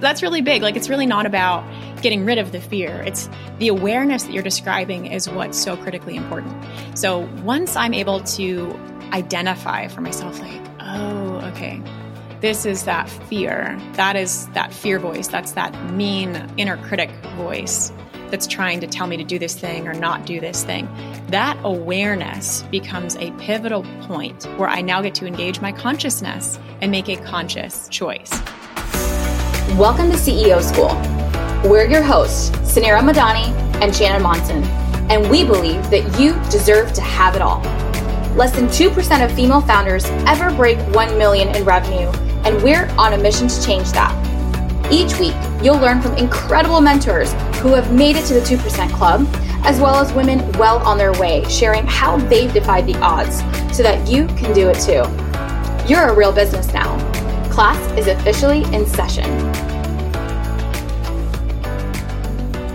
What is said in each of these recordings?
that's really big. Like, it's really not about getting rid of the fear. It's the awareness that you're describing is what's so critically important. So, once I'm able to identify for myself, like, oh, okay, this is that fear. That is that fear voice. That's that mean inner critic voice that's trying to tell me to do this thing or not do this thing. That awareness becomes a pivotal point where I now get to engage my consciousness and make a conscious choice. Welcome to CEO School. We're your hosts, Suneera Madani and Shannon Monson, and we believe that you deserve to have it all. Less than 2% of female founders ever break 1 million in revenue, and we're on a mission to change that. Each week, you'll learn from incredible mentors who have made it to the 2% club, as well as women well on their way, sharing how they've defied the odds so that you can do it too. You're a real business now. Class is officially in session.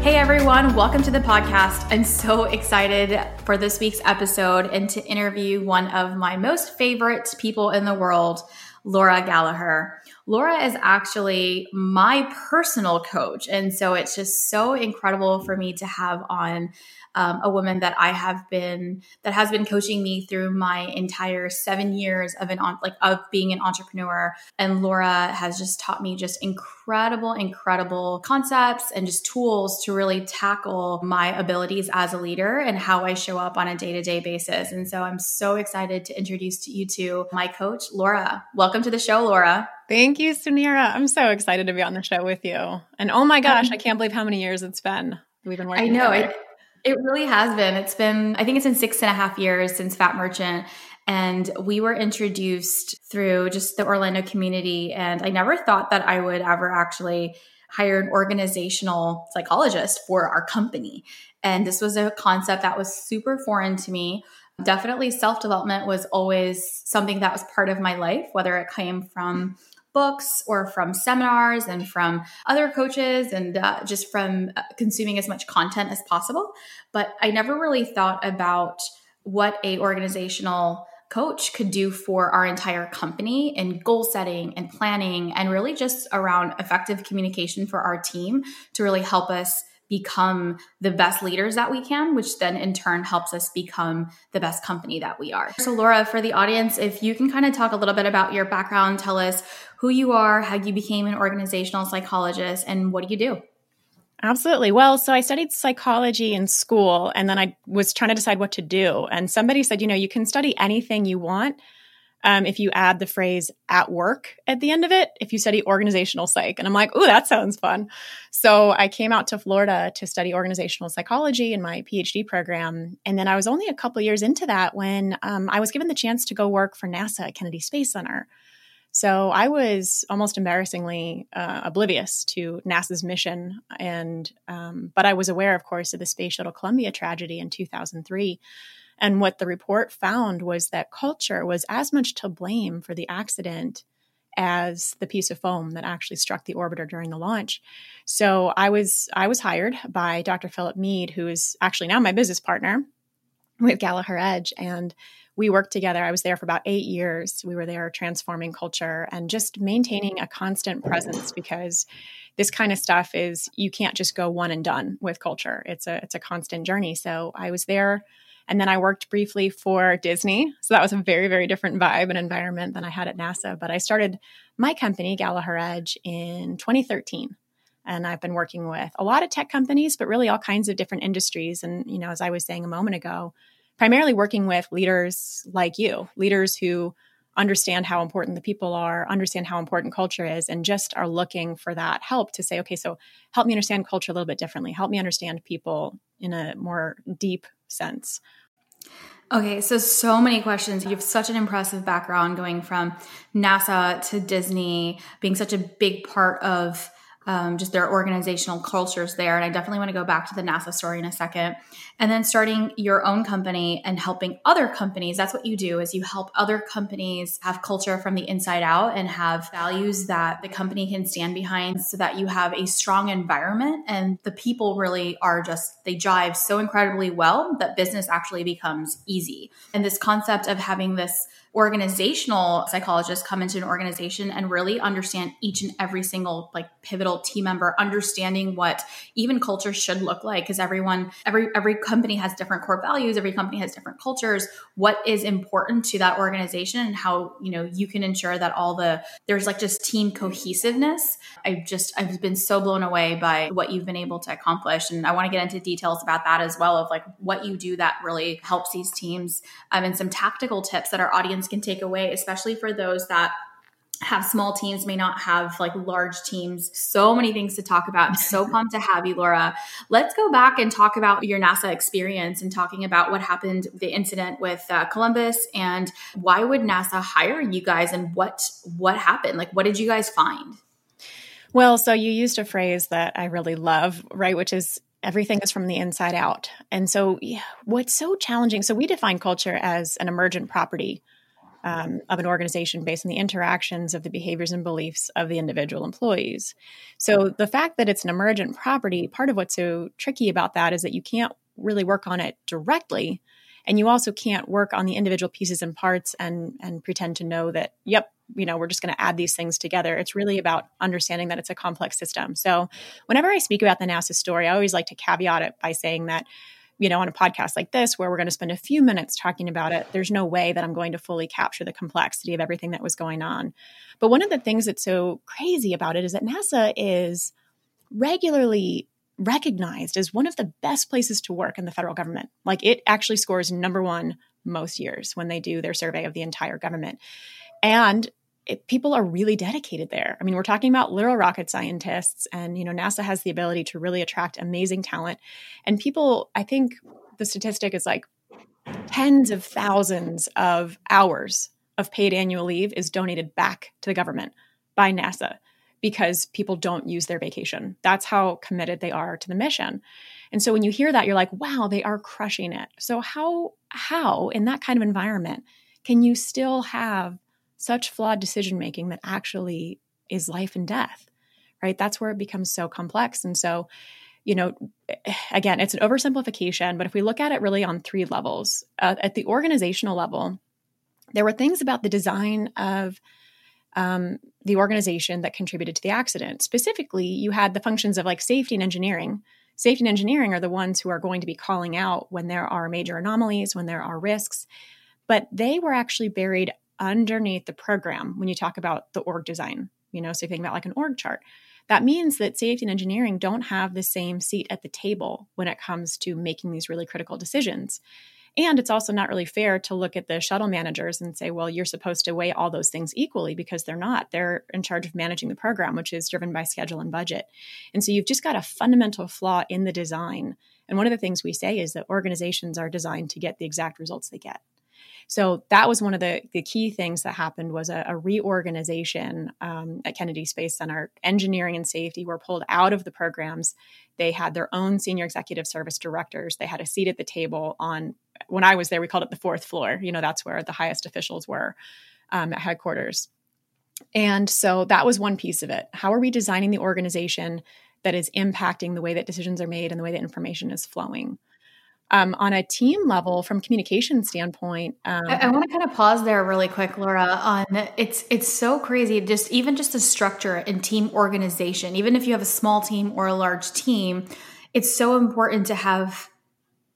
Hey everyone, welcome to the podcast. I'm so excited for this week's episode and to interview one of my most favorite people in the world, Laura Gallagher. Laura is actually my personal coach. And so it's just so incredible for me to have on um, a woman that I have been that has been coaching me through my entire seven years of an like of being an entrepreneur. And Laura has just taught me just incredible, incredible concepts and just tools to really tackle my abilities as a leader and how I show up on a day to day basis. And so I'm so excited to introduce to you to my coach, Laura. Welcome to the show, Laura. Thank you, Suneera. I'm so excited to be on the show with you. And oh my gosh, um, I can't believe how many years it's been. We've been working. I know. It, it really has been. It's been, I think it's been six and a half years since Fattmerchant. And we were introduced through just the Orlando community. And I never thought that I would ever actually hire an organizational psychologist for our company. And this was a concept that was super foreign to me. Definitely self development was always something that was part of my life, whether it came from books or from seminars and from other coaches and uh, just from uh, consuming as much content as possible. But i never really thought about what a organizational coach could do for our entire company in goal setting and planning and really just around effective communication for our team to really help us become the best leaders that we can, which then in turn helps us become the best company that we are. So, Laura, for the audience, if you can kind of talk a little bit about your background, tell us who you are, how you became an organizational psychologist, and what do you do? Absolutely. Well, so I studied psychology in school and then I was trying to decide what to do. And somebody said, you know, you can study anything you want um, if you add the phrase at work at the end of it, if you study organizational psych. And I'm like, oh, that sounds fun. So I came out to Florida to study organizational psychology in my PhD program. And then I was only a couple years into that when um, I was given the chance to go work for NASA at Kennedy Space Center. So I was almost embarrassingly uh, oblivious to NASA's mission, and um, but I was aware, of course, of the Space Shuttle Columbia tragedy in 2003. And what the report found was that culture was as much to blame for the accident as the piece of foam that actually struck the orbiter during the launch. So I was I was hired by Dr. Philip Mead, who is actually now my business partner with Gallagher Edge, and we worked together. I was there for about eight years. We were there transforming culture and just maintaining a constant presence because this kind of stuff is you can't just go one and done with culture. It's a it's a constant journey. So I was there and then I worked briefly for Disney. So that was a very, very different vibe and environment than I had at NASA. But I started my company, Gallagher Edge, in 2013. And I've been working with a lot of tech companies, but really all kinds of different industries. And, you know, as I was saying a moment ago, primarily working with leaders like you, leaders who understand how important the people are, understand how important culture is, and just are looking for that help to say, okay, so help me understand culture a little bit differently. Help me understand people in a more deep sense. Okay, so so many questions. You have such an impressive background going from NASA to Disney, being such a big part of um, just their organizational cultures there. And I definitely want to go back to the NASA story in a second. And then starting your own company and helping other companies. That's what you do is you help other companies have culture from the inside out and have values that the company can stand behind so that you have a strong environment and the people really are just they jive so incredibly well that business actually becomes easy. And this concept of having this organizational psychologists come into an organization and really understand each and every single like pivotal team member understanding what even culture should look like because everyone every every company has different core values every company has different cultures. What is important to that organization and how you know you can ensure that all the there's like just team cohesiveness. I've just i've been so blown away by what you've been able to accomplish and i want to get into details about that as well of like what you do that really helps these teams. Um, and some tactical tips that our audience can take away, especially for those that have small teams, may not have like large teams. So many things to talk about. I'm so pumped to have you, Laura. Let's go back and talk about your NASA experience and talking about what happened, the incident with uh, Columbus, and why would NASA hire you guys, and what what happened? Like, what did you guys find? Well, so you used a phrase that I really love, right? Which is everything is from the inside out. And so, yeah, what's so challenging? So, we define culture as an emergent property um, of an organization based on the interactions of the behaviors and beliefs of the individual employees. So, the fact that it's an emergent property, part of what's so tricky about that is that you can't really work on it directly. And you also can't work on the individual pieces and parts and and pretend to know that, yep, you know, we're just going to add these things together. It's really about understanding that it's a complex system. So, whenever I speak about the NASA story, I always like to caveat it by saying that, you know, on a podcast like this, where we're going to spend a few minutes talking about it, there's no way that I'm going to fully capture the complexity of everything that was going on. But one of the things that's so crazy about it is that NASA is regularly recognized as one of the best places to work in the federal government. Like it actually scores number one most years when they do their survey of the entire government. And it, people are really dedicated there. I mean, we're talking about literal rocket scientists, and you know, NASA has the ability to really attract amazing talent. And people, I think the statistic is like tens of thousands of hours of paid annual leave is donated back to the government by NASA because people don't use their vacation. That's how committed they are to the mission. And so when you hear that, you're like, wow, they are crushing it. So how how in that kind of environment can you still have such flawed decision making that actually is life and death, right? That's where it becomes so complex. And so, you know, again, it's an oversimplification, but if we look at it really on three levels, uh, at the organizational level, there were things about the design of um, the organization that contributed to the accident. Specifically, you had the functions of like safety and engineering. Safety and engineering are the ones who are going to be calling out when there are major anomalies, when there are risks, but they were actually buried underneath the program when you talk about the org design. You know, so you think about like an org chart, that means that safety and engineering don't have the same seat at the table when it comes to making these really critical decisions. And it's also not really fair to look at the shuttle managers and say, well, you're supposed to weigh all those things equally because they're not. They're in charge of managing the program, which is driven by schedule and budget. And so you've just got a fundamental flaw in the design. And one of the things we say is that organizations are designed to get the exact results they get. So that was one of the, the key things that happened was a, a reorganization um, at Kennedy Space Center. Engineering and safety were pulled out of the programs. They had their own senior executive service directors. They had a seat at the table on, when I was there, we called it the fourth floor. You know, that's where the highest officials were um, at headquarters. And so that was one piece of it. How are we designing the organization that is impacting the way that decisions are made and the way that information is flowing? Um, on a team level from communication standpoint um, i, I want to kind of pause there really quick laura on it's it's so crazy just even just the structure and team organization even if you have a small team or a large team it's so important to have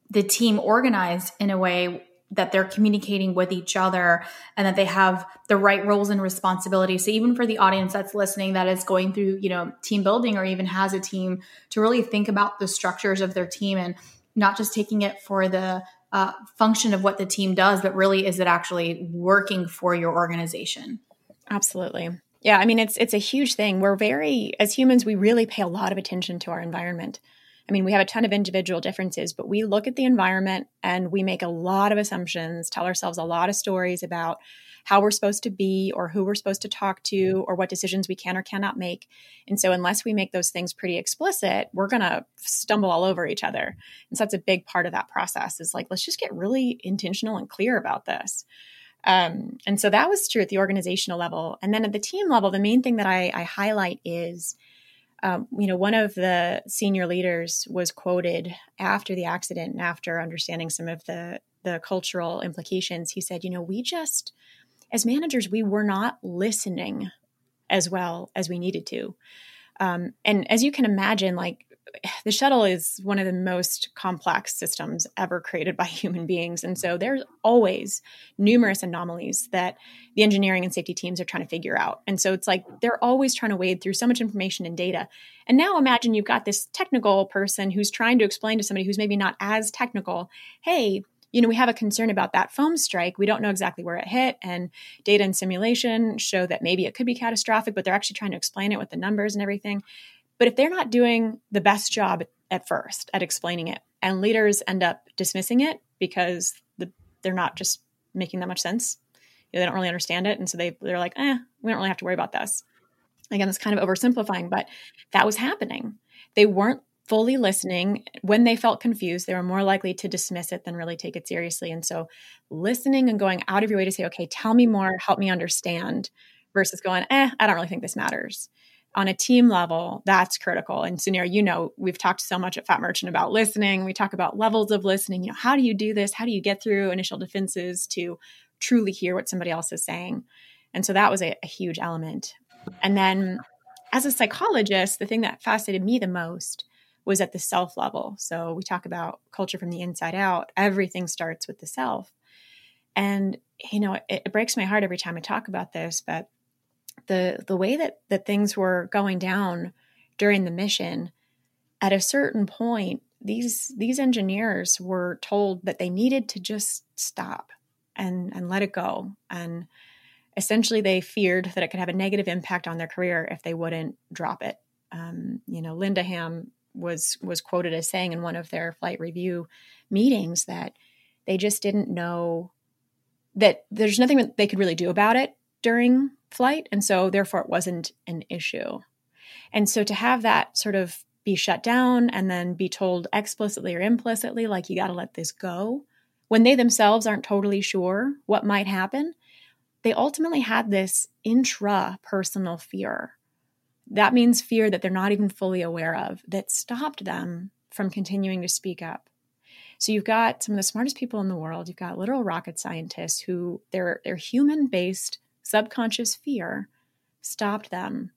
the team organized in a way that they're communicating with each other and that they have the right roles and responsibilities. So even for the audience that's listening that is going through, you know, team building or even has a team to really think about the structures of their team and not just taking it for the uh, function of what the team does, but really is it actually working for your organization? Absolutely. Yeah, I mean it's it's a huge thing. We're very as humans we really pay a lot of attention to our environment. I mean, we have a ton of individual differences, but we look at the environment and we make a lot of assumptions, tell ourselves a lot of stories about how we're supposed to be or who we're supposed to talk to or what decisions we can or cannot make. And so, unless we make those things pretty explicit, we're going to stumble all over each other. And so, that's a big part of that process is like, let's just get really intentional and clear about this. Um, and so that was true at the organizational level. And then at the team level, the main thing that I, I highlight is, um, you know, one of the senior leaders was quoted after the accident and after understanding some of the the cultural implications. He said, "You know, we just as managers, we were not listening as well as we needed to. Um, and as you can imagine, like the shuttle is one of the most complex systems ever created by human beings. And so there's always numerous anomalies that the engineering and safety teams are trying to figure out. And so it's like they're always trying to wade through so much information and data. And now imagine you've got this technical person who's trying to explain to somebody who's maybe not as technical, hey, you know, we have a concern about that foam strike. We don't know exactly where it hit. And data and simulation show that maybe it could be catastrophic, but they're actually trying to explain it with the numbers and everything. But if they're not doing the best job at first at explaining it, and leaders end up dismissing it because the, they're not just making that much sense, you know, they don't really understand it, and so they they're like, eh, we don't really have to worry about this. Again, it's kind of oversimplifying, but that was happening. They weren't fully listening when they felt confused they were more likely to dismiss it than really take it seriously and so listening and going out of your way to say okay tell me more help me understand versus going eh i don't really think this matters on a team level, that's critical. And Sunir, you know, we've talked so much at Fattmerchant about listening. We talk about levels of listening. You know, how do you do this? How do you get through initial defenses to truly hear what somebody else is saying? And so that was a, a huge element. And then as a psychologist, the thing that fascinated me the most was at the self level. So we talk about culture from the inside out. Everything starts with the self. And, you know, it, it breaks my heart every time I talk about this, but the the way that that things were going down during the mission at a certain point these these engineers were told that they needed to just stop and and let it go and essentially they feared that it could have a negative impact on their career if they wouldn't drop it um, you know linda ham was was quoted as saying in one of their flight review meetings that they just didn't know that there's nothing that they could really do about it during flight. And so, therefore, it wasn't an issue. And so, to have that sort of be shut down and then be told explicitly or implicitly, like, you got to let this go, when they themselves aren't totally sure what might happen, they ultimately had this intra personal fear. That means fear that they're not even fully aware of that stopped them from continuing to speak up. So you've got some of the smartest people in the world. You've got literal rocket scientists who they're they're human based subconscious fear stopped them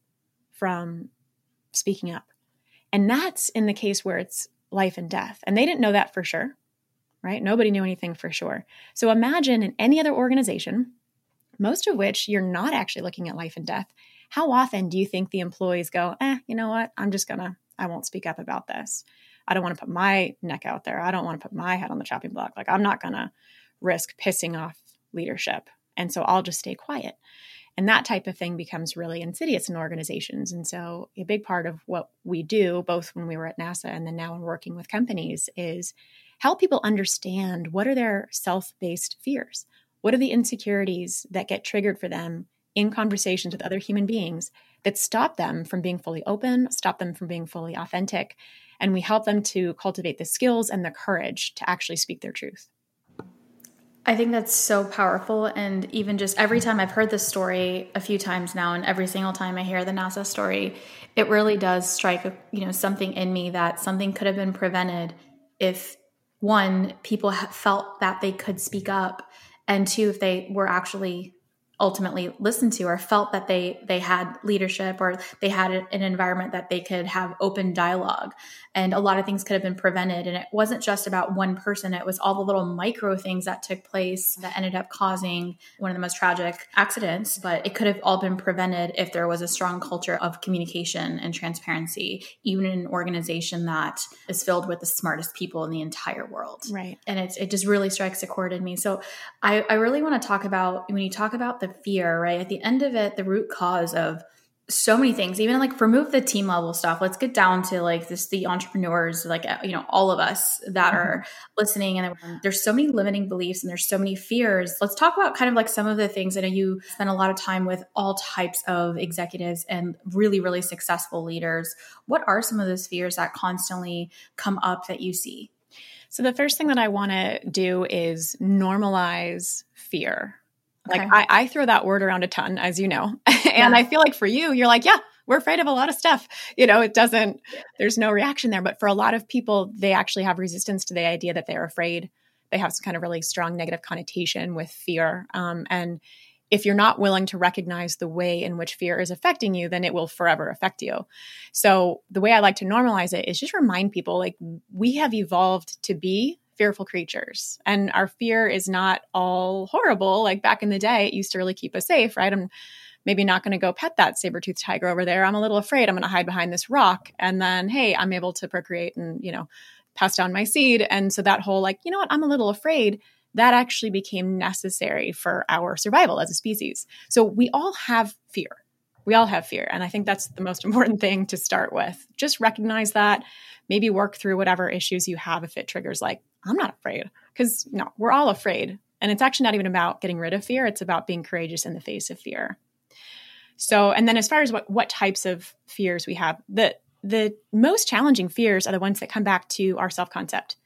from speaking up. And that's in the case where it's life and death. And they didn't know that for sure, right? Nobody knew anything for sure. So imagine in any other organization, most of which you're not actually looking at life and death, how often do you think the employees go, eh, you know what? I'm just gonna, I won't speak up about this. I don't want to put my neck out there. I don't want to put my head on the chopping block. Like, I'm not gonna risk pissing off leadership and so I'll just stay quiet. And that type of thing becomes really insidious in organizations. And so, a big part of what we do, both when we were at NASA and then now in working with companies, is help people understand what are their self based fears? What are the insecurities that get triggered for them in conversations with other human beings that stop them from being fully open, stop them from being fully authentic? And we help them to cultivate the skills and the courage to actually speak their truth. I think that's so powerful. And even just every time I've heard this story a few times now, and every single time I hear the NASA story, it really does strike, you know, something in me that something could have been prevented if one, people felt that they could speak up, and two, if they were actually ultimately listened to or felt that they they had leadership or they had an environment that they could have open dialogue. And a lot of things could have been prevented. And it wasn't just about one person. It was all the little micro things that took place that ended up causing one of the most tragic accidents. But it could have all been prevented if there was a strong culture of communication and transparency even in an organization that is filled with the smartest people in the entire world. Right. And it, it just really strikes a chord in me. So I, I really want to talk about when you talk about the fear, right? At the end of it, the root cause of so many things, even like remove the team level stuff. Let's get down to like this the entrepreneurs, like, uh, you know, all of us that mm-hmm. are listening. And there's so many limiting beliefs and there's so many fears. Let's talk about kind of like some of the things. I know you spend a lot of time with all types of executives and really, really successful leaders. What are some of those fears that constantly come up that you see? So, the first thing that I want to do is normalize fear like I, I, throw that word around a ton, as you know. and yeah. I feel like for you, you're like, yeah, we're afraid of a lot of stuff. You know, it doesn't, there's no reaction there. But for a lot of people, they actually have resistance to the idea that they're afraid. They have some kind of really strong negative connotation with fear. Um, and if you're not willing to recognize the way in which fear is affecting you, then it will forever affect you. So, the way I like to normalize it is just remind people like we have evolved to be fearful creatures, and our fear is not all horrible. Like back in the day, it used to really keep us safe, right? I'm maybe not going to go pet that saber-toothed tiger over there. I'm a little afraid. I'm going to hide behind this rock. And then, hey, I'm able to procreate and, you know, pass down my seed. And so that whole like, you know what, I'm a little afraid that actually became necessary for our survival as a species. So we all have fear. We all have fear. And I think that's the most important thing to start with. Just recognize that, maybe work through whatever issues you have if it triggers, like, I'm not afraid. Because no, we're all afraid. And it's actually not even about getting rid of fear, it's about being courageous in the face of fear. So, and then as far as what, what types of fears we have, the the most challenging fears are the ones that come back to our self concept.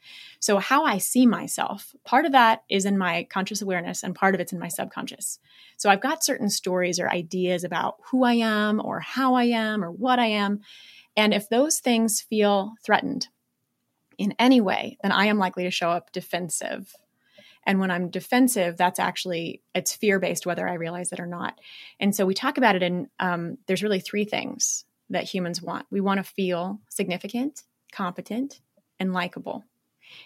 So, how I see myself, part of that is in my conscious awareness, and part of it's in my subconscious. So, I've got certain stories or ideas about who I am, or how I am, or what I am. And if those things feel threatened in any way, then I am likely to show up defensive. And when I'm defensive, that's actually it's fear based, whether I realize it or not. And so we talk about it in um, there's really three things that humans want. We want to feel significant, competent, and likable.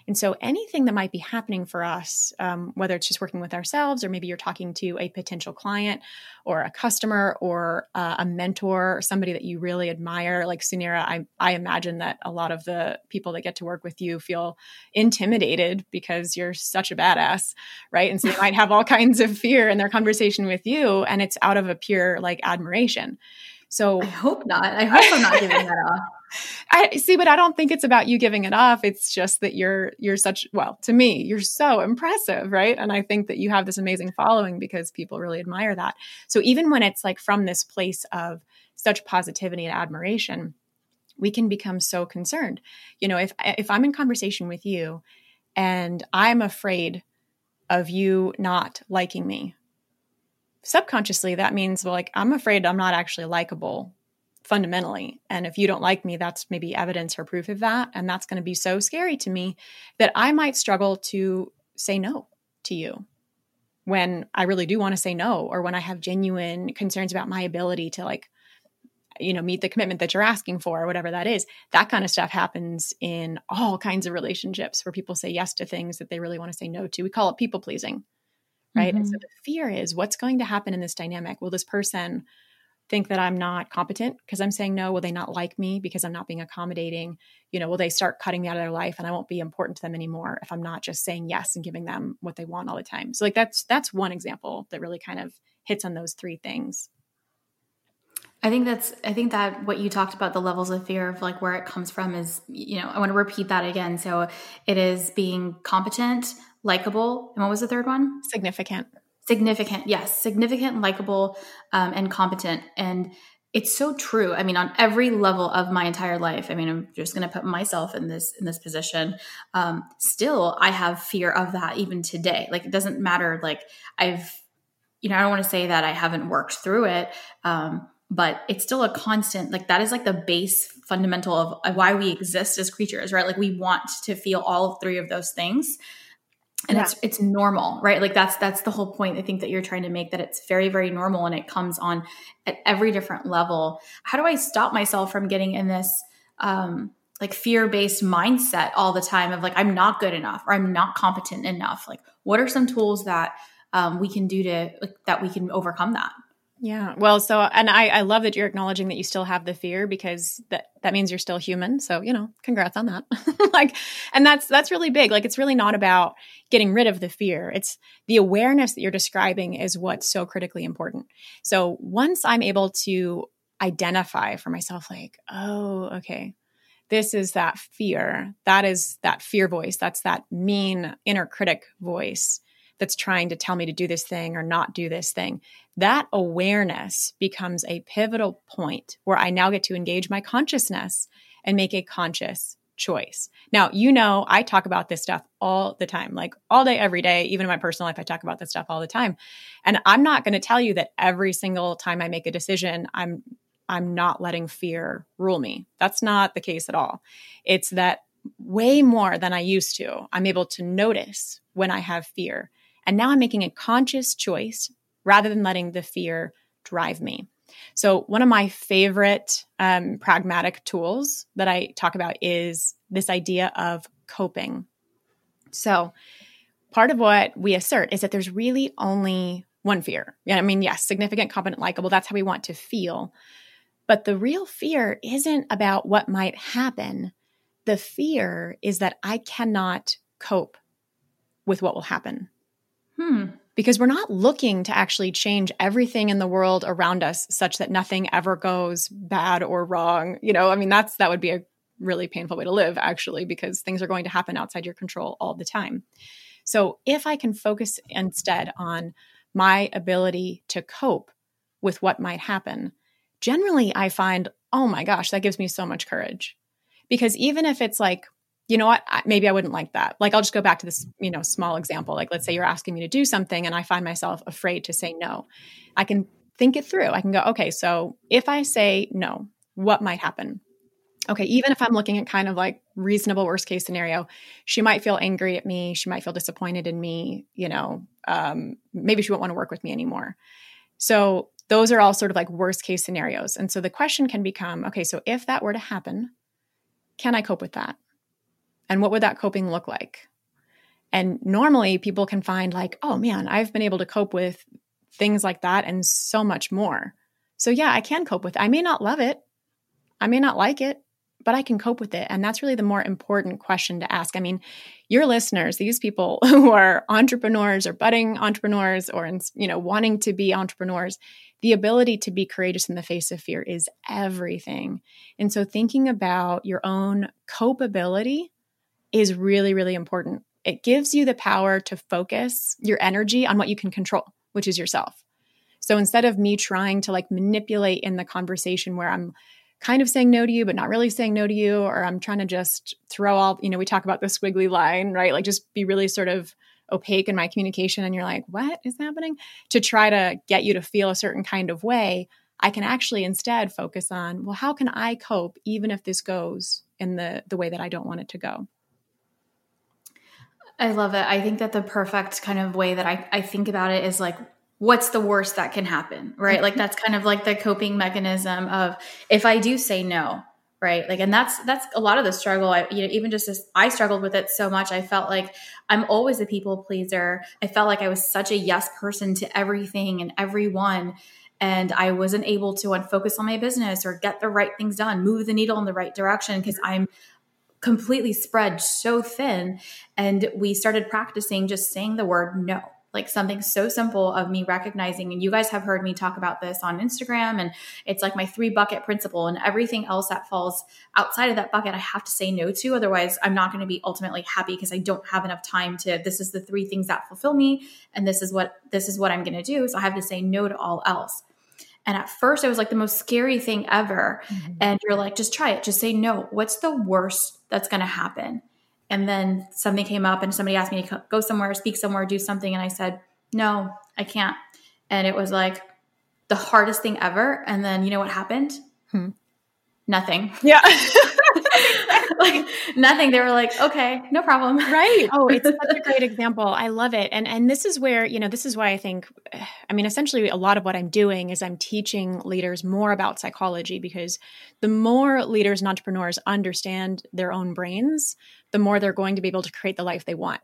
And so anything that might be happening for us, um, whether it's just working with ourselves, or maybe you're talking to a potential client or a customer or uh, a mentor or somebody that you really admire, like Suneera, I, I imagine that a lot of the people that get to work with you feel intimidated because you're such a badass, right? And so they might have all kinds of fear in their conversation with you, and it's out of a pure like admiration. So I hope not. I hope I'm not giving that off. I see, but I don't think it's about you giving it off. It's just that you're you're such well, to me, you're so impressive, right? And I think that you have this amazing following because people really admire that. So even when it's like from this place of such positivity and admiration, we can become so concerned. You know, if if I'm in conversation with you and I'm afraid of you not liking me subconsciously that means well like i'm afraid i'm not actually likable fundamentally. And if you don't like me that's maybe evidence or proof of that. And that's going to be so scary to me that i might struggle to say no to you when i really do want to say no or when i have genuine concerns about my ability to like you know meet the commitment that you're asking for or whatever that is. That kind of stuff happens in all kinds of relationships where people say yes to things that they really want to say no to. We call it people pleasing right? Mm-hmm. And so mm-hmm. the fear is what's going to happen in this dynamic? Will this person think that I'm not competent because I'm saying no? Will they not like me because I'm not being accommodating? You know, will they start cutting me out of their life and I won't be important to them anymore if I'm not just saying yes and giving them what they want all the time? So like that's that's one example that really kind of hits on those three things. I think that's I think that what you talked about the levels of fear of like where it comes from is you know I want to repeat that again. So it is being competent, likable, and what was the third one? Significant. Significant, yes, significant, likable, um, and competent. And it's so true. I mean, on every level of my entire life. I mean, I'm just going to put myself in this in this position. Um, still, I have fear of that even today. Like, it doesn't matter. Like, I've, you know, I don't want to say that I haven't worked through it. Um, but it's still a constant like that is like the base fundamental of, why we exist as creatures right? Like we want to feel all three of those things. And yeah. it's it's normal right? Like that's that's the whole point i think that you're trying to make that it's very very normal and it comes on at every different level. How do i stop myself from getting in this um like fear-based mindset all the time of like i'm not good enough or i'm not competent enough? Like what are some tools that um, we can do to like, that we can overcome that yeah. Well, so and I, I love that you're acknowledging that you still have the fear because that that means you're still human. So, you know, congrats on that. like and that's that's really big. Like it's really not about getting rid of the fear. It's the awareness that you're describing is what's so critically important. So, once I'm able to identify for myself like, oh, okay. This is that fear. That is that fear voice. That's that mean inner critic voice that's trying to tell me to do this thing or not do this thing. That awareness becomes a pivotal point where I now get to engage my consciousness and make a conscious choice. Now, you know, I talk about this stuff all the time, like all day, every day, even in my personal life, I talk about this stuff all the time. And I'm not going to tell you that every single time I make a decision, I'm I'm not letting fear rule me. That's not the case at all. It's that way more than I used to. I'm able to notice when I have fear and now I'm making a conscious choice rather than letting the fear drive me. So, one of my favorite um, pragmatic tools that I talk about is this idea of coping. So, part of what we assert is that there's really only one fear. Yeah, I mean, yes, significant, competent, likable, that's how we want to feel. But the real fear isn't about what might happen. The fear is that I cannot cope with what will happen. Hmm. Because we're not looking to actually change everything in the world around us such that nothing ever goes bad or wrong. You know, I mean, that's that would be a really painful way to live, actually, because things are going to happen outside your control all the time. So if I can focus instead on my ability to cope with what might happen, generally I find, oh my gosh, that gives me so much courage. Because even if it's like, you know what, maybe I wouldn't like that. Like I'll just go back to this, you know, small example. Like let's say you're asking me to do something and I find myself afraid to say no. I can think it through. I can go, okay, so if I say no, what might happen? okay, even if I'm looking at kind of like reasonable worst case scenario, she might feel angry at me. She might feel disappointed in me. You know, um, maybe she won't want to work with me anymore. So those are all sort of like worst case scenarios. And so the question can become okay, so if that were to happen, can I cope with that? And what would that coping look like? And normally people can find like, oh man, I've been able to cope with things like that and so much more. So yeah, I can cope with it. I may not love it. I may not like it, but I can cope with it. And that's really the more important question to ask. I mean, your listeners, these people who are entrepreneurs or budding entrepreneurs or, you know, wanting to be entrepreneurs, the ability to be courageous in the face of fear is everything. And so thinking about your own copeability is really, really important. It gives you the power to focus your energy on what you can control, which is yourself. So instead of me trying to like manipulate in the conversation where I'm kind of saying no to you, but not really saying no to you, or I'm trying to just throw all, you know, we talk about the squiggly line, right? Like just be really sort of opaque in my communication. And you're like, what is happening? To try to get you to feel a certain kind of way, I can actually instead focus on, well, how can I cope even if this goes in the, the way that I don't want it to go? I love it. I think that the perfect kind of way that I, I think about it is like what's the worst that can happen right? Like that's kind of like the coping mechanism of if i do say no right? Like and that's that's a lot of the struggle. I you know even just as i struggled with it so much i felt like i'm always a people pleaser. I felt like i was such a yes person to everything and everyone and i wasn't able to focus on my business or get the right things done move the needle in the right direction because i'm completely spread so thin and we started practicing just saying the word no like something so simple of me recognizing and you guys have heard me talk about this on Instagram and it's like my three bucket principle and everything else that falls outside of that bucket I have to say no to otherwise I'm not going to be ultimately happy because I don't have enough time to this is the three things that fulfill me and this is what this is what I'm going to do so I have to say no to all else. And at first, it was like the most scary thing ever. Mm-hmm. And you're like, just try it. Just say no. What's the worst that's going to happen? and then something came up and somebody asked me to go somewhere speak somewhere do something and i said no i can't and it was like the hardest thing ever and then you know what happened hmm. nothing yeah like nothing. They were like okay no problem. Right. Oh it's such a great example. I love it. And and this is where you know this is why i think i mean essentially a lot of what i'm doing is i'm teaching leaders more about psychology because the more leaders and entrepreneurs understand their own brains the more they're going to be able to create the life they want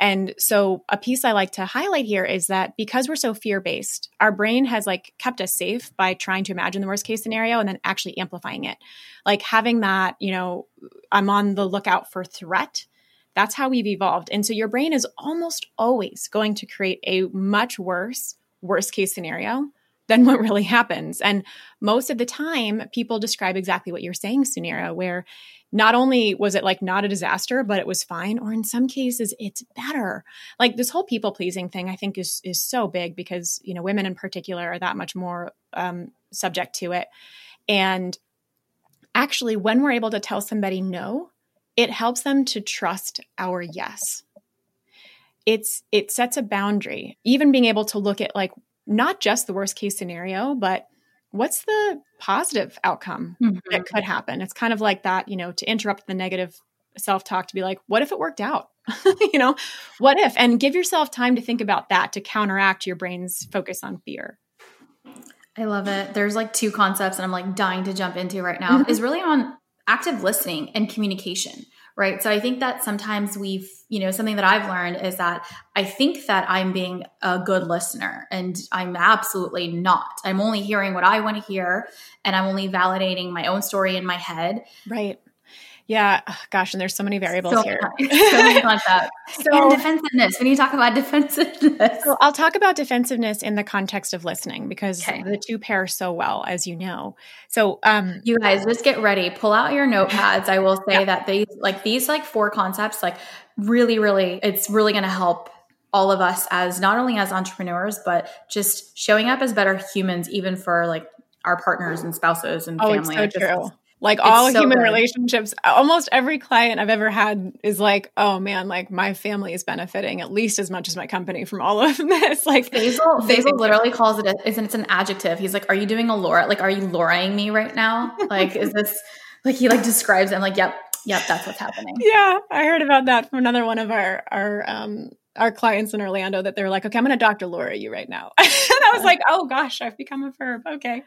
and so a piece I like to highlight here is that because we're so fear based, our brain has like kept us safe by trying to imagine the worst case scenario and then actually amplifying it. Like having that, you know, I'm on the lookout for threat. That's how we've evolved. And so your brain is almost always going to create a much worse worst case scenario than what really happens. And most of the time, people describe exactly what you're saying, Suneera, where not only was it like not a disaster, but it was fine, or in some cases, it's better. Like this whole people pleasing thing, I think is is so big because you know women in particular are that much more um, subject to it. And actually, when we're able to tell somebody no, it helps them to trust our yes. It's it sets a boundary. Even being able to look at like not just the worst case scenario, but what's the positive outcome mm-hmm. that could happen? It's kind of like that, you know, to interrupt the negative self talk to be like, what if it worked out? you know, what if? And give yourself time to think about that to counteract your brain's focus on fear. I love it. There's like two concepts that I'm like dying to jump into right now. Mm-hmm. Is really on active listening and communication right? So i think that sometimes we've you know something that i've learned is that i think that i'm being a good listener and i'm absolutely not. I'm only hearing what i want to hear and i'm only validating my own story in my head. Right yeah, gosh, and there's so many variables so here. so many concepts. So and defensiveness. When you talk about defensiveness, so I'll talk about defensiveness in the context of listening because okay. the two pair so well, as you know. So, um, you guys just get ready. Pull out your notepads. I will say yeah. that these, like these, like four concepts, like really, really, it's really going to help all of us as not only as entrepreneurs, but just showing up as better humans, even for like our partners and spouses and oh, family. It's so true. Like it's all so human good. relationships, almost every client I've ever had is like, oh man, like my family is benefiting at least as much as my company from all of this. Like Basil, Basil literally calls it, a, it's an adjective. He's like, are you doing a Laura? Like, are you Lauraing me right now? Like, is this, like he like describes it. I'm like, yep, yep, that's what's happening. Yeah. I heard about that from another one of our, our, um, our clients in Orlando that they're like, okay, I'm going to Dr. Laura you right now. was like, oh gosh, I've become a verb. Okay.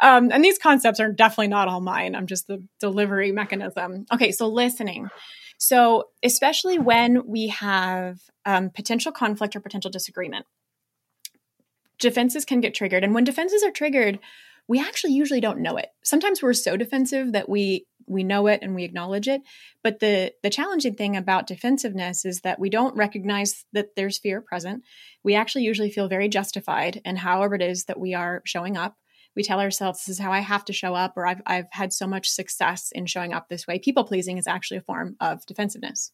Um, and these concepts are definitely not all mine. I'm just the delivery mechanism. Okay. So listening. So especially when we have um, potential conflict or potential disagreement, defenses can get triggered. And when defenses are triggered, we actually usually don't know it. Sometimes we're so defensive that we we know it and we acknowledge it. But the the challenging thing about defensiveness is that we don't recognize that there's fear present. We actually usually feel very justified in however it is that we are showing up. We tell ourselves this is how i have to show up or i've, I've had so much success in showing up this way. People pleasing is actually a form of defensiveness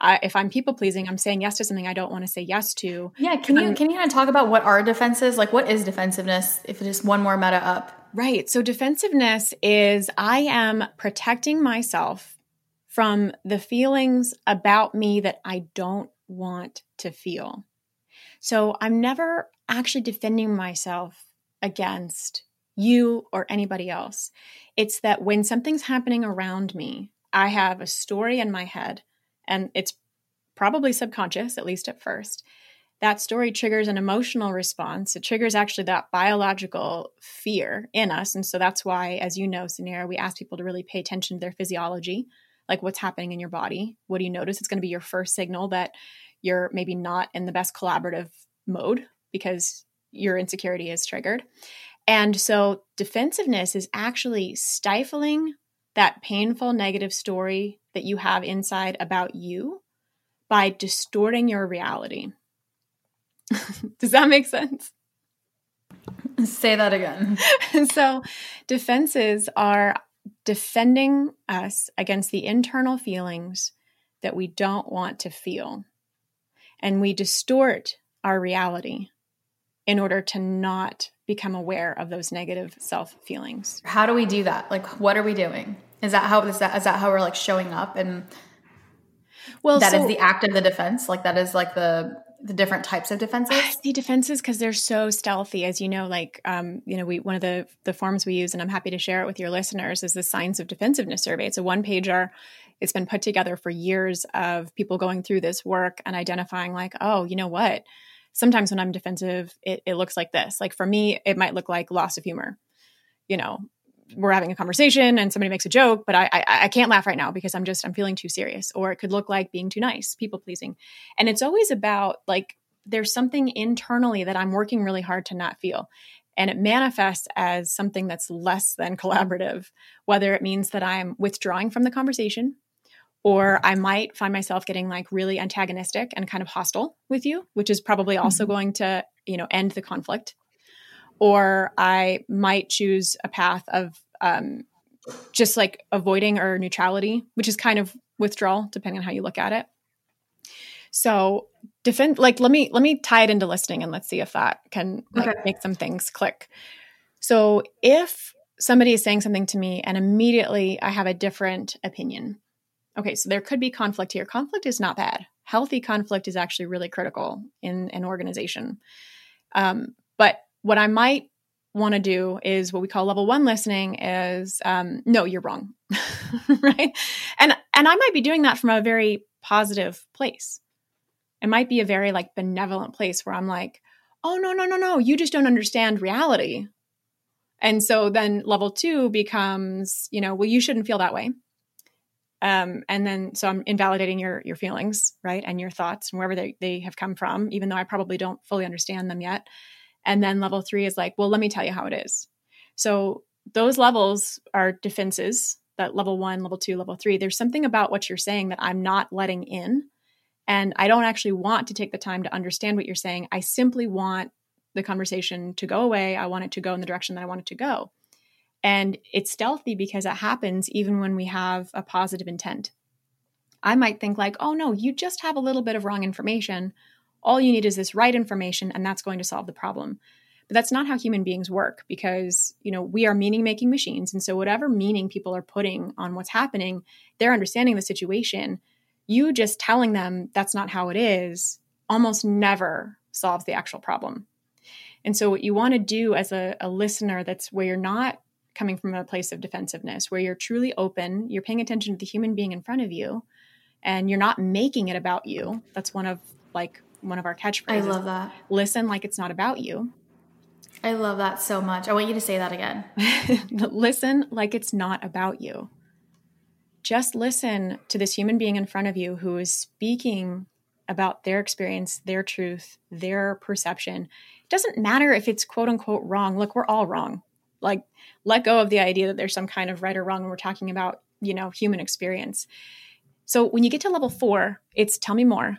I, if I'm people pleasing, I'm saying yes to something I don't want to say yes to. Yeah, can you um, can you kind of talk about what are defenses? Like, what is defensiveness? If it's just one more meta up. Right. So defensiveness is I am protecting myself from the feelings about me that I don't want to feel. So I'm never actually defending myself against you or anybody else. It's that when something's happening around me, I have a story in my head, and it's probably subconscious, at least at first, that story triggers an emotional response. It triggers actually that biological fear in us. And so that's why, as you know, Suneera, we ask people to really pay attention to their physiology, like what's happening in your body. What do you notice? It's going to be your first signal that you're maybe not in the best collaborative mode because your insecurity is triggered. And so defensiveness is actually stifling that painful negative story that you have inside about you by distorting your reality. Does that make sense? Say that again. so, defenses are defending us against the internal feelings that we don't want to feel. And we distort our reality in order to not become aware of those negative self feelings. How do we do that? Like, what are we doing? Is that how is that is that how we're like showing up and well that so, is the act of the defense? Like that is like the the different types of defenses? I see defenses because they're so stealthy, as you know. Like, um, you know, we one of the the forms we use, and I'm happy to share it with your listeners, is the Signs of Defensiveness survey. It's a one pager. It's been put together for years of people going through this work and identifying, like, oh, you know what? Sometimes when I'm defensive, it, it looks like this. Like for me, it might look like loss of humor. You know, we're having a conversation and somebody makes a joke, but I, I, I can't laugh right now because I'm just I'm feeling too serious. Or it could look like being too nice, people pleasing, and it's always about like there's something internally that I'm working really hard to not feel. And it manifests as something that's less than collaborative, whether it means that I'm withdrawing from the conversation or I might find myself getting like really antagonistic and kind of hostile with you, which is probably also mm-hmm. going to, you know, end the conflict or I might choose a path of um, just like avoiding or neutrality, which is kind of withdrawal, depending on how you look at it. So defend like let me let me tie it into listening and let's see if that can like okay. make some things click. So if somebody is saying something to me and immediately I have a different opinion. Okay, so there could be conflict here. Conflict is not bad. Healthy conflict is actually really critical in an organization. Um, what I might want to do is what we call level one listening is um, no you're wrong right and and i might be doing that from a very positive place. It might be a very like benevolent place where I'm like, oh, no, no, no, no, you just don't understand reality. And so then level two becomes, you know, well, you shouldn't feel that way. Um, and then so I'm invalidating your your feelings, right, and your thoughts and wherever they, they have come from, even though I probably don't fully understand them yet. And then level three is like, well, let me tell you how it is. So those levels are defenses that level one, level two, level three. There's something about what you're saying that I'm not letting in. And I don't actually want to take the time to understand what you're saying. I simply want the conversation to go away. I want it to go in the direction that I want it to go. And it's stealthy because it happens even when we have a positive intent. I might think, like, oh no, you just have a little bit of wrong information. All you need is this right information, and that's going to solve the problem. But that's not how human beings work because, you know, we are meaning making machines. And so whatever meaning people are putting on what's happening, they're understanding the situation. You just telling them that's not how it is almost never solves the actual problem. And so, what you want to do as a, a listener that's where you're not coming from a place of defensiveness, where you're truly open, you're paying attention to the human being in front of you, and you're not making it about you. That's one of like one of our catchphrases. I love that. Listen like it's not about you. I love that so much. I want you to say that again. listen like it's not about you. Just listen to this human being in front of you who is speaking about their experience, their truth, their perception. It doesn't matter if it's quote unquote wrong. Look, we're all wrong. Like, let go of the idea that there's some kind of right or wrong when we're talking about, you know, human experience. So when you get to level four, it's tell me more.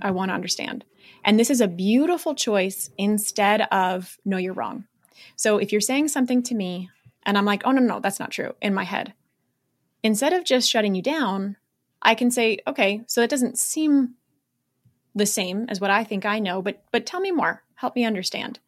I want to understand. And this is a beautiful choice instead of no, you're wrong. So if you're saying something to me and I'm like, oh, no, no, that's not true in my head, instead of just shutting you down, I can say, okay, so that doesn't seem the same as what I think I know, but but tell me more. Help me understand.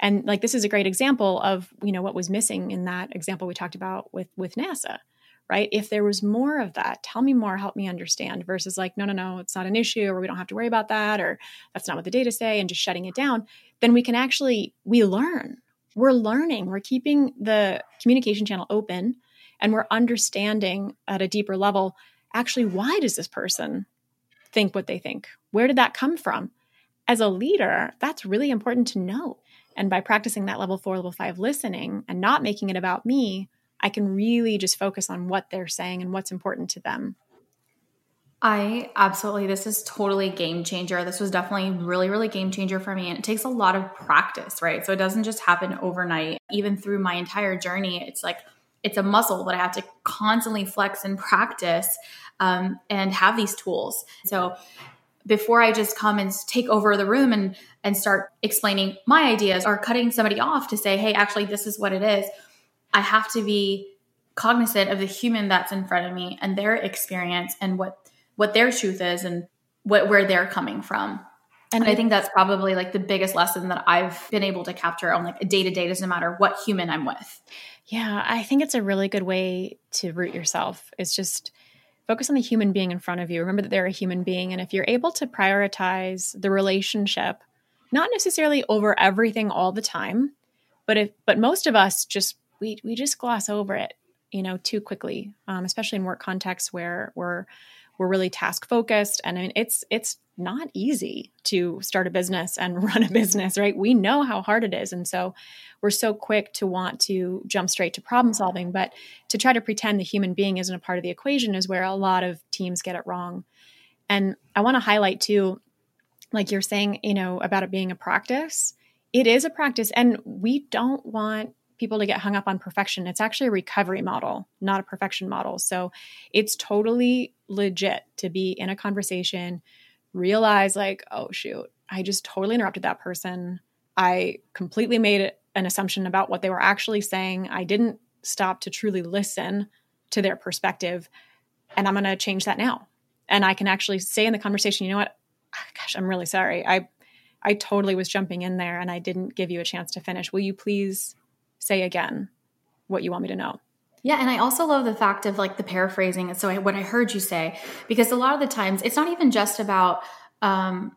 And like this is a great example of, you know, what was missing in that example we talked about with with NASA right? If there was more of that, tell me more, help me understand, versus like, no, no, no, it's not an issue, or we don't have to worry about that, or that's not what the data say, and just shutting it down, then we can actually, we learn. We're learning, we're keeping the communication channel open, and we're understanding at a deeper level actually, why does this person think what they think? Where did that come from? As a leader, that's really important to know. And by practicing that level four, level five listening and not making it about me, I can really just focus on what they're saying and what's important to them. I absolutely, this is totally game changer. This was definitely really, really game changer for me. And it takes a lot of practice, right? So it doesn't just happen overnight. Even through my entire journey, it's like, it's a muscle that I have to constantly flex and practice um, and have these tools. So before I just come and take over the room and and start explaining my ideas or cutting somebody off to say, hey, actually, this is what it is. I have to be cognizant of the human that's in front of me and their experience and what what their truth is and what where they're coming from. And, I think that's probably like the biggest lesson that I've been able to capture on like a day to day, doesn't matter what human I'm with. Yeah, I think it's a really good way to root yourself. It's just focus on the human being in front of you. Remember that they're a human being. And if you're able to prioritize the relationship, not necessarily over everything all the time, but if but most of us just we we just gloss over it, you know, too quickly, um, especially in work contexts where we're we're really task focused, and I mean, it's it's not easy to start a business and run a business, right? We know how hard it is, and so we're so quick to want to jump straight to problem solving, but to try to pretend the human being isn't a part of the equation is where a lot of teams get it wrong. And I want to highlight too, like you're saying, you know, about it being a practice. It is a practice, and we don't want people to get hung up on perfection. It's actually a recovery model, not a perfection model. So it's totally legit to be in a conversation, realize, like, oh, shoot, I just totally interrupted that person. I completely made an assumption about what they were actually saying. I didn't stop to truly listen to their perspective. And I'm going to change that now. And I can actually say in the conversation, you know what? Ah, gosh, I'm really sorry. I I totally was jumping in there and I didn't give you a chance to finish. Will you please say again what you want me to know. Yeah, and I also love the fact of like the paraphrasing. So I, what I heard you say, because a lot of the times it's not even just about, um,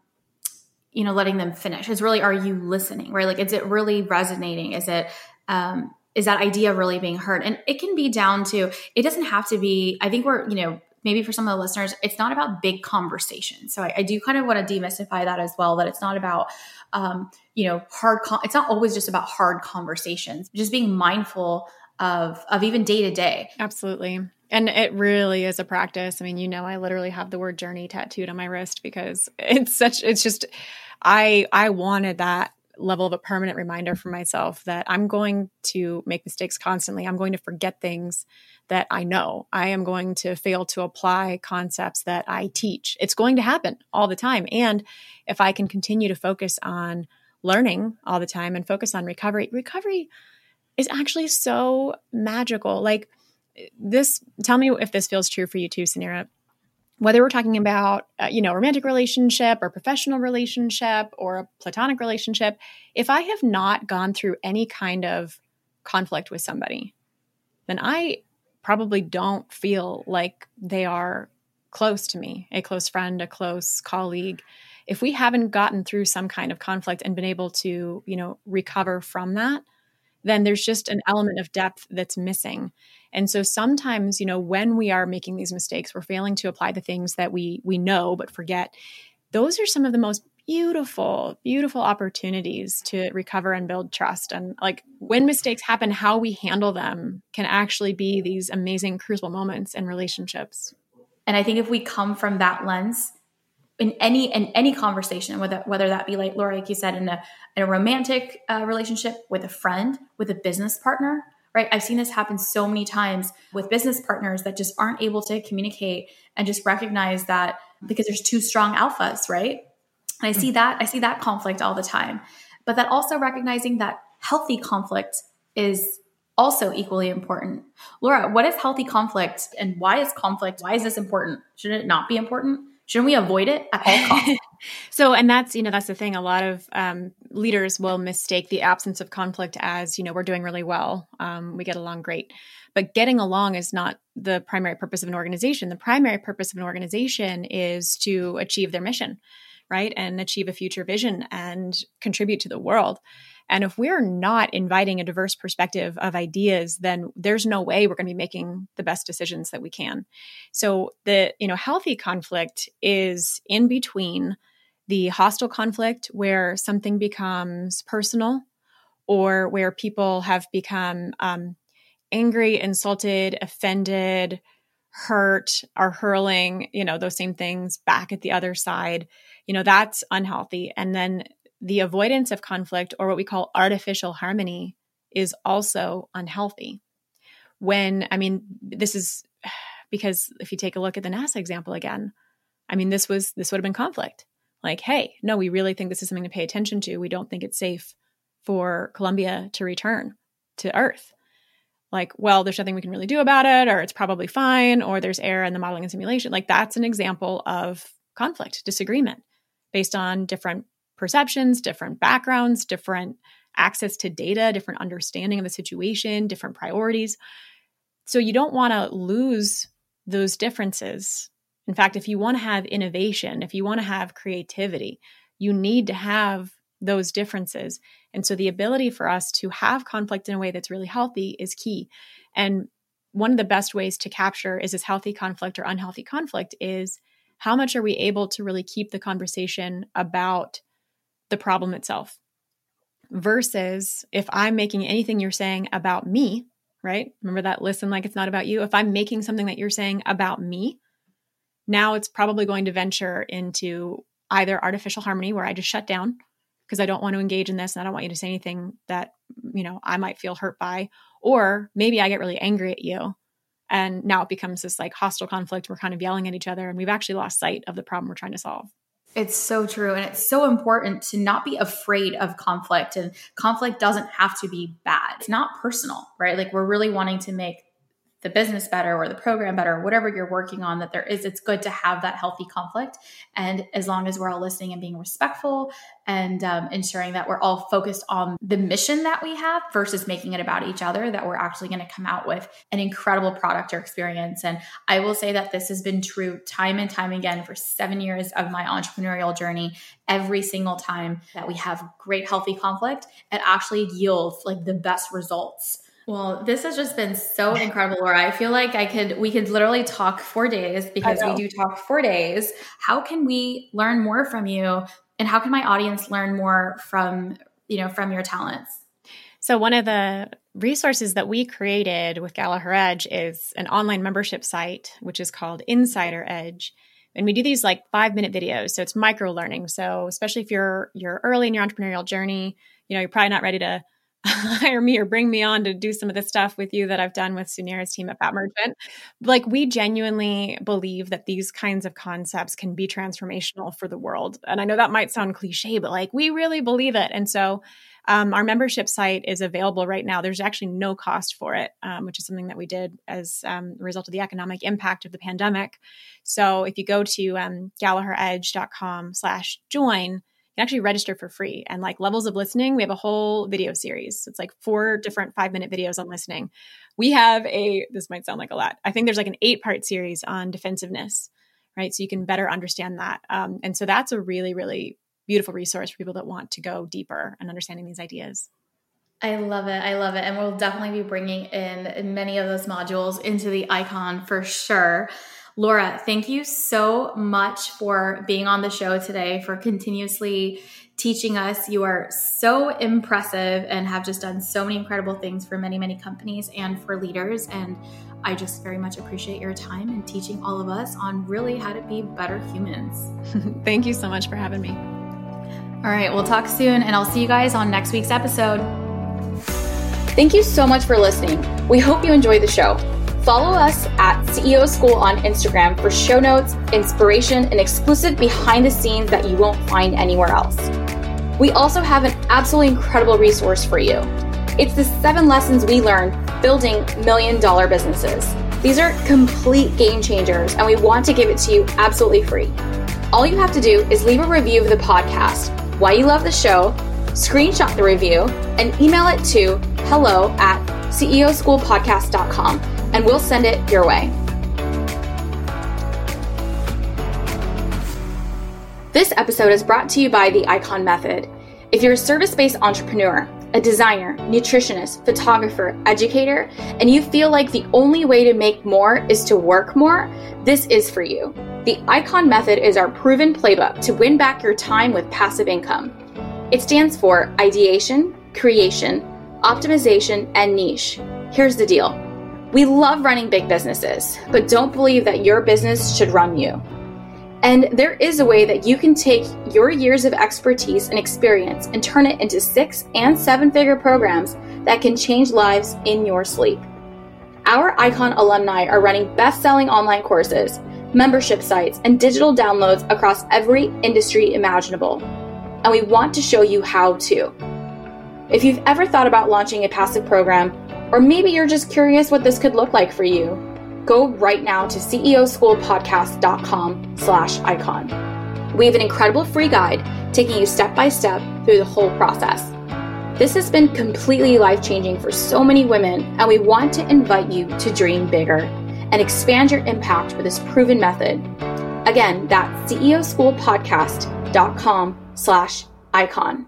you know, letting them finish. It's really, are you listening? Right? Like, is it really resonating? Is it, um, is that idea really being heard? And it can be down to. It doesn't have to be. I think we're, you know, maybe for some of the listeners, it's not about big conversations. So I, I do kind of want to demystify that as well. That it's not about um, you know hard. Con- it's not always just about hard conversations. Just being mindful of of even day to day. Absolutely. And it really is a practice. I mean, you know, I literally have the word journey tattooed on my wrist because it's such it's just I I wanted that level of a permanent reminder for myself that I'm going to make mistakes constantly. I'm going to forget things that I know. I am going to fail to apply concepts that I teach. It's going to happen all the time. And if I can continue to focus on learning all the time and focus on recovery, recovery is actually so magical. Like this, tell me if this feels true for you too, Suneera whether we're talking about uh, you know romantic relationship or professional relationship or a platonic relationship if i have not gone through any kind of conflict with somebody then i probably don't feel like they are close to me a close friend a close colleague if we haven't gotten through some kind of conflict and been able to you know recover from that then there's just an element of depth that's missing. And so sometimes, you know, when we are making these mistakes, we're failing to apply the things that we we know but forget. Those are some of the most beautiful, beautiful opportunities to recover and build trust. And like when mistakes happen, how we handle them can actually be these amazing crucible moments in relationships. And I think if we come from that lens, in any in any conversation, whether whether that be like Laura, like you said, in a in a romantic uh, relationship with a friend, with a business partner, right? I've seen this happen so many times with business partners that just aren't able to communicate and just recognize that because there's two strong alphas, right? And I see that I see that conflict all the time, but that also recognizing that healthy conflict is also equally important. Laura, what is healthy conflict and why is conflict? Why is this important? Should it not be important? Shouldn't we avoid it at all costs? so, and that's, you know, that's the thing. A lot of um, leaders will mistake the absence of conflict as, you know, we're doing really well. Um, we get along great. But getting along is not the primary purpose of an organization. The primary purpose of an organization is to achieve their mission, right? And achieve a future vision and contribute to the world. And if we're not inviting a diverse perspective of ideas, then there's no way we're going to be making the best decisions that we can. So the, you know, healthy conflict is in between the hostile conflict where something becomes personal or where people have become um, angry, insulted, offended, hurt, are hurling, you know, those same things back at the other side. You know, that's unhealthy. And then the avoidance of conflict, or what we call artificial harmony, is also unhealthy. When, I mean, this is because if you take a look at the NASA example again, I mean, this was, this would have been conflict. Like, hey, no, we really think this is something to pay attention to. We don't think it's safe for Columbia to return to Earth. Like, well, there's nothing we can really do about it, or it's probably fine, or there's error in the modeling and simulation. Like, that's an example of conflict, disagreement based on different perceptions, different backgrounds, different access to data, different understanding of the situation, different priorities. So you don't want to lose those differences. In fact, if you want to have innovation, if you want to have creativity, you need to have those differences. And so the ability for us to have conflict in a way that's really healthy is key. And one of the best ways to capture is this healthy conflict or unhealthy conflict is how much are we able to really keep the conversation about the problem itself. Versus if I'm making anything you're saying about me, right? Remember that listen like it's not about you. If I'm making something that you're saying about me, now it's probably going to venture into either artificial harmony where I just shut down because I don't want to engage in this and I don't want you to say anything that, you know, I might feel hurt by. Or maybe I get really angry at you and now it becomes this like hostile conflict. We're kind of yelling at each other and we've actually lost sight of the problem we're trying to solve. It's so true. And it's so important to not be afraid of conflict. And conflict doesn't have to be bad. It's not personal, right? Like we're really wanting to make the business better or the program better, whatever you're working on, that there is, it's good to have that healthy conflict. And as long as we're all listening and being respectful and um, ensuring that we're all focused on the mission that we have versus making it about each other, that we're actually going to come out with an incredible product or experience. And I will say that this has been true time and time again for seven years of my entrepreneurial journey. Every single time that we have great, healthy conflict, it actually yields like the best results Well, this has just been so incredible, Laura. I feel like I could we could literally talk for days because we do talk for days. How can we learn more from you and how can my audience learn more from, you know, from your talents? So one of the resources that we created with Gallagher Edge is an online membership site which is called Insider Edge. And we do these like 5-minute videos. So it's micro learning. So especially if you're you're early in your entrepreneurial journey, you know, you're probably not ready to hire me or bring me on to do some of the stuff with you that I've done with Suneera's team at Fattmerchant. Like we genuinely believe that these kinds of concepts can be transformational for the world. And I know that might sound cliche, but like we really believe it. And so um, our membership site is available right now. There's actually no cost for it, um, which is something that we did as um, a result of the economic impact of the pandemic. So if you go to um, gallagheredge.com slash join, can actually register for free. And like levels of listening, we have a whole video series. It's like four different five minute videos on listening. We have a, this might sound like a lot. I think there's like an eight part series on defensiveness, right? So you can better understand that. Um, and so that's a really, really beautiful resource for people that want to go deeper and understanding these ideas. I love it. I love it. And we'll definitely be bringing in many of those modules into the icon for sure. Laura, thank you so much for being on the show today, for continuously teaching us. You are so impressive and have just done so many incredible things for many, many companies and for leaders. And I just very much appreciate your time and teaching all of us on really how to be better humans. Thank you so much for having me. All right, we'll talk soon, and I'll see you guys on next week's episode. Thank you so much for listening. We hope you enjoyed the show. Follow us at CEO School on Instagram for show notes, inspiration, and exclusive behind the scenes that you won't find anywhere else. We also have an absolutely incredible resource for you. It's the seven lessons we learned building million dollar businesses. These are complete game changers, and we want to give it to you absolutely free. All you have to do is leave a review of the podcast, why you love the show, screenshot the review, and email it to hello at ceoschoolpodcast.com and we'll send it your way. This episode is brought to you by the Icon Method. If you're a service based entrepreneur, a designer, nutritionist, photographer, educator, and you feel like the only way to make more is to work more, this is for you. The Icon Method is our proven playbook to win back your time with passive income. It stands for ideation, creation, optimization, and niche. Here's the deal we love running big businesses, but don't believe that your business should run you. And there is a way that you can take your years of expertise and experience and turn it into six and seven figure programs that can change lives in your sleep. Our Icon alumni are running best selling online courses, membership sites, and digital downloads across every industry imaginable. And we want to show you how to. If you've ever thought about launching a passive program, or maybe you're just curious what this could look like for you. Go right now to ceoschoolpodcast.com slash icon. We have an incredible free guide taking you step by step through the whole process. This has been completely life changing for so many women, and we want to invite you to dream bigger and expand your impact with this proven method. Again, that's ceoschoolpodcast.com slash icon.